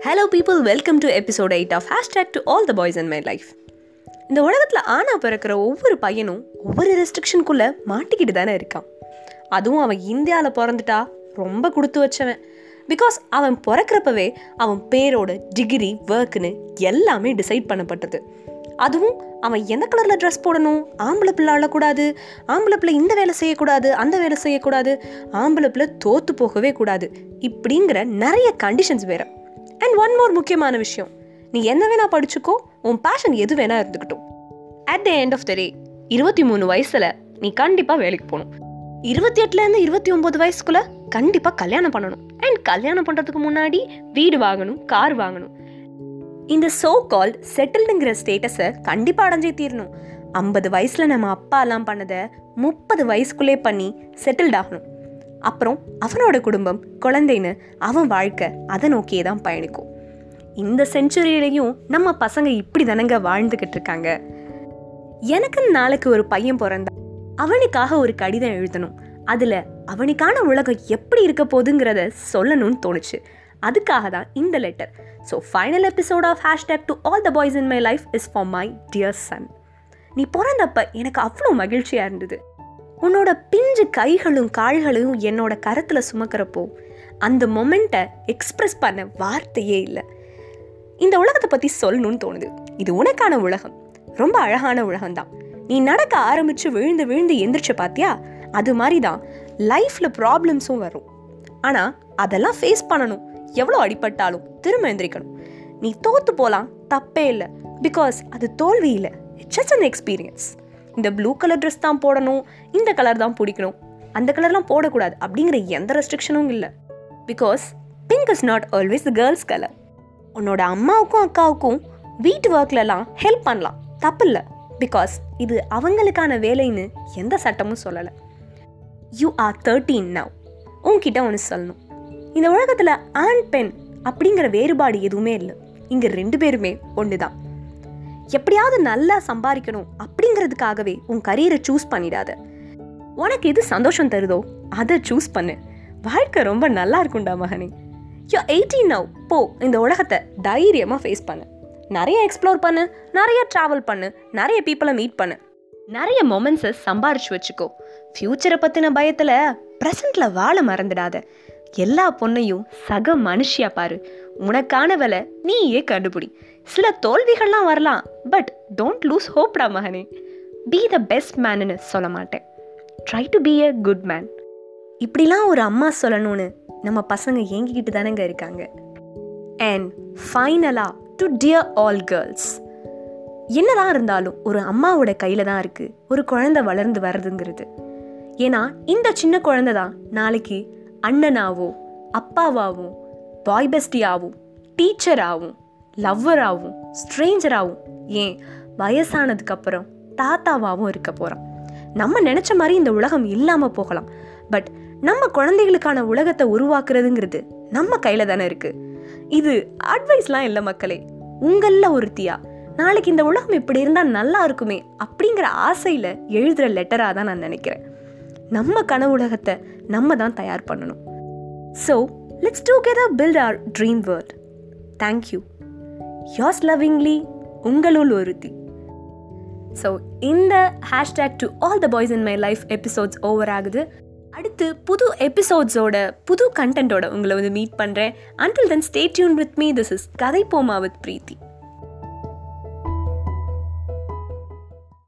Hello people welcome to episode eight of hashtag to all the boys and my life இந்த உலகத்தில் ஆனா பிறக்கிற ஒவ்வொரு பையனும் ஒவ்வொரு ரெஸ்ட்ரிக்ஷனுக்குள்ளே மாட்டிக்கிட்டு தானே இருக்கான். அதுவும் அவன் இந்தியாவில் பிறந்துட்டா ரொம்ப கொடுத்து வச்சவன். பிகாஸ் அவன் பிறக்கிறப்பவே அவன் பேரோட டிகிரி ஒர்க்குன்னு எல்லாமே டிசைட் பண்ணப்பட்டது. அதுவும் அவன் எந்த கலரில் ட்ரெஸ் போடணும்? ஆம்பளை பிள்ளை அழக்கூடாது. ஆம்பளை பிள்ளை இந்த வேலை செய்யக்கூடாது அந்த வேலை செய்யக்கூடாது. ஆம்பளை பிள்ளை தோற்று போகவே கூடாது. இப்படிங்கிற நிறைய கண்டிஷன்ஸ் வேறு. அண்ட் ஒன் மோர் முக்கியமான விஷயம். நீ என்ன வேணா படிச்சுக்கோ உன் பேஷன் எது வேணா இருந்துக்கிட்டும் at the end of the day இருபத்தி மூணு வயசில் நீ கண்டிப்பாக வேலைக்கு போகணும் இருபத்தி எட்டுலேருந்து இருபத்தி ஒம்பது வயசுக்குள்ளே கண்டிப்பாக கல்யாணம் பண்ணணும். அண்ட் கல்யாணம் பண்ணுறதுக்கு முன்னாடி வீடு வாங்கணும் கார் வாங்கணும். இந்த சோ கால் செட்டில்டுங்கிற ஸ்டேட்டஸை கண்டிப்பாக அடைஞ்சே தீரணும். ஐம்பது வயசில் நம்ம அப்பாலாம் பண்ணதை முப்பது வயசுக்குள்ளே பண்ணி செட்டில்ட் ஆகணும். அப்புறம் அவனோட குடும்பம் குழந்தைன்னு அவன் வாழ்க்கை அதை நோக்கியே தான் பயணிக்கும். இந்த செஞ்சுரியிலையும் நம்ம பசங்க இப்படி தானங்க வாழ்ந்துக்கிட்டு இருக்காங்க. எனக்கு நாளைக்கு ஒரு பையன் பிறந்தா அவனுக்காக ஒரு கடிதம் எழுதணும். அதில் அவனுக்கான உலகம் எப்படி இருக்க போகுதுங்கிறத சொல்லணும்னு தோணுச்சு. அதுக்காக தான் இந்த letter so final episode of hashtag to all the boys in my life is for my dear son நீ பிறந்தப்ப எனக்கு அவ்வளோ மகிழ்ச்சியாக இருந்தது. உன்னோட பிஞ்சு கைகளும் கால்களும் என்னோட கரத்தில் சுமக்கிறப்போ அந்த மொமெண்ட்டை எக்ஸ்ப்ரெஸ் பண்ண வார்த்தையே இல்லை. இந்த உலகத்தை பற்றி சொல்லணும்னு தோணுது. இது உனக்கான உலகம். ரொம்ப அழகான உலகம்தான். நீ நடக்க ஆரம்பித்து விழுந்து விழுந்து எந்திரிச்சு பார்த்தியா அது மாதிரி தான் லைஃப்பில் ப்ராப்ளம்ஸும் வரும். ஆனால் அதெல்லாம் ஃபேஸ் பண்ணணும். எவ்வளோ அடிபட்டாலும் திரும்ப எந்திரிக்கணும். நீ தோற்று போகலாம் தப்பே இல்லை. பிகாஸ் அது தோல்வி இல்லை. இட்ஸ் ஜஸ்ட் அன் எக்ஸ்பீரியன்ஸ் இந்த ப்ளூ கலர் ட்ரெஸ் தான் போடணும் இந்த கலர் தான் பிடிக்கணும். அந்த கலர்லாம் போடக்கூடாது அப்படிங்கிற எந்த ரெஸ்ட்ரிக்ஷனும் இல்லை. Because pink is not always girls colour உன்னோட அம்மாவுக்கும் அக்காவுக்கும் வீட்டு ஒர்க்லலாம் ஹெல்ப் பண்ணலாம். தப்பு இல்லை. பிகாஸ் இது அவங்களுக்கான வேலைன்னு எந்த சட்டமும் சொல்லலை. யூ ஆர் தேர்ட்டீன் நவ் உன்கிட்ட ஒன்று சொல்லணும். இந்த உலகத்தில் ஆண் பெண் அப்படிங்கிற வேறுபாடு எதுவுமே இல்லை. இங்கே ரெண்டு பேருமே ஒன்று தான் எப்படியாவது நல்லா சம்பாதிக்கணும் அப்படிங்கிறதுக்காகவே உன் கரியரை சூஸ் பண்ணிடாத. உனக்கு எது சந்தோஷம் தருதோ அதை சூஸ் பண்ணு. வாழ்க்கை ரொம்ப நல்லா இருக்கும்டா மகனே. யோ எயிட்டீன் நவ் போ இந்த உலகத்தை தைரியமாக ஃபேஸ் பண்ணு. நிறைய எக்ஸ்ப்ளோர் பண்ணு நிறைய ட்ராவல் பண்ணு நிறைய பீப்புளை மீட் பண்ணு. நிறைய மொமெண்ட்ஸை சம்பாரிச்சு வச்சுக்கோ. ஃப்யூச்சரை பற்றின பயத்தில் ப்ரெசண்ட்டில் வாழ மறந்துடாத. எல்லா பொண்ணையும் சக மனுஷியா பாரு. உனக்கான வேலை நீயே கண்டுபிடி. சில தோல்விகள்லாம் வரலாம் பட் டோன்ட் லூஸ் ஹோப்டா மகனே. பி த பெஸ்ட் மேனுன்னு சொல்ல மாட்டேன். Try to be a good man இப்படிலாம் ஒரு அம்மா சொல்லணும்னு நம்ம பசங்க ஏங்கிக்கிட்டு தானேங்க இருக்காங்க. அண்ட் ஃபைனலாக டு டியர் ஆல் கேர்ள்ஸ் என்னதான் இருந்தாலும் ஒரு அம்மாவோட கையில் தான் இருக்குது ஒரு குழந்தை வளர்ந்து வர்றதுங்கிறது. ஏன்னா இந்த சின்ன குழந்தை தான் நாளைக்கு அண்ணனாவோ அப்பாவாகவும் பாய் பெஸ்டியாகவும் டீச்சராகவும் லவ்வராகவும் ஸ்ட்ரேஞ்சராகவும் ஏன் வயசானதுக்கப்புறம் தாத்தாவாகவும் இருக்க போகிறான் நம்ம நினச்ச மாதிரி இந்த உலகம் இல்லாமல் போகலாம். பட் நம்ம குழந்தைகளுக்கான உலகத்தை உருவாக்குறதுங்கிறது நம்ம கையில் தானே இருக்குது இது அட்வைஸ்லாம் இல்லை மக்களே. உங்களில் ஒருத்தியா நாளைக்கு இந்த உலகம் இப்படி இருந்தால் நல்லா இருக்குமே அப்படிங்கிற ஆசையில் எழுதுகிற லெட்டராக தான் நான் நினைக்கிறேன். நம்ம கனவு உலகத்தை நம்ம தான் தயார் பண்ணணும். So let's together build our dream world thank you yours lovingly உங்களுள் ஒருத்தி. ஸோ இந்த hashtag to all the boys in my life episodes over ஆகுது. அடுத்து புது எபிசோட்ஸோட புது கண்டென்ட்டோட உங்களை வந்து மீட் பண்ணுறேன் until then stay tune with me this is கதை போமா வித் பிரீத்தி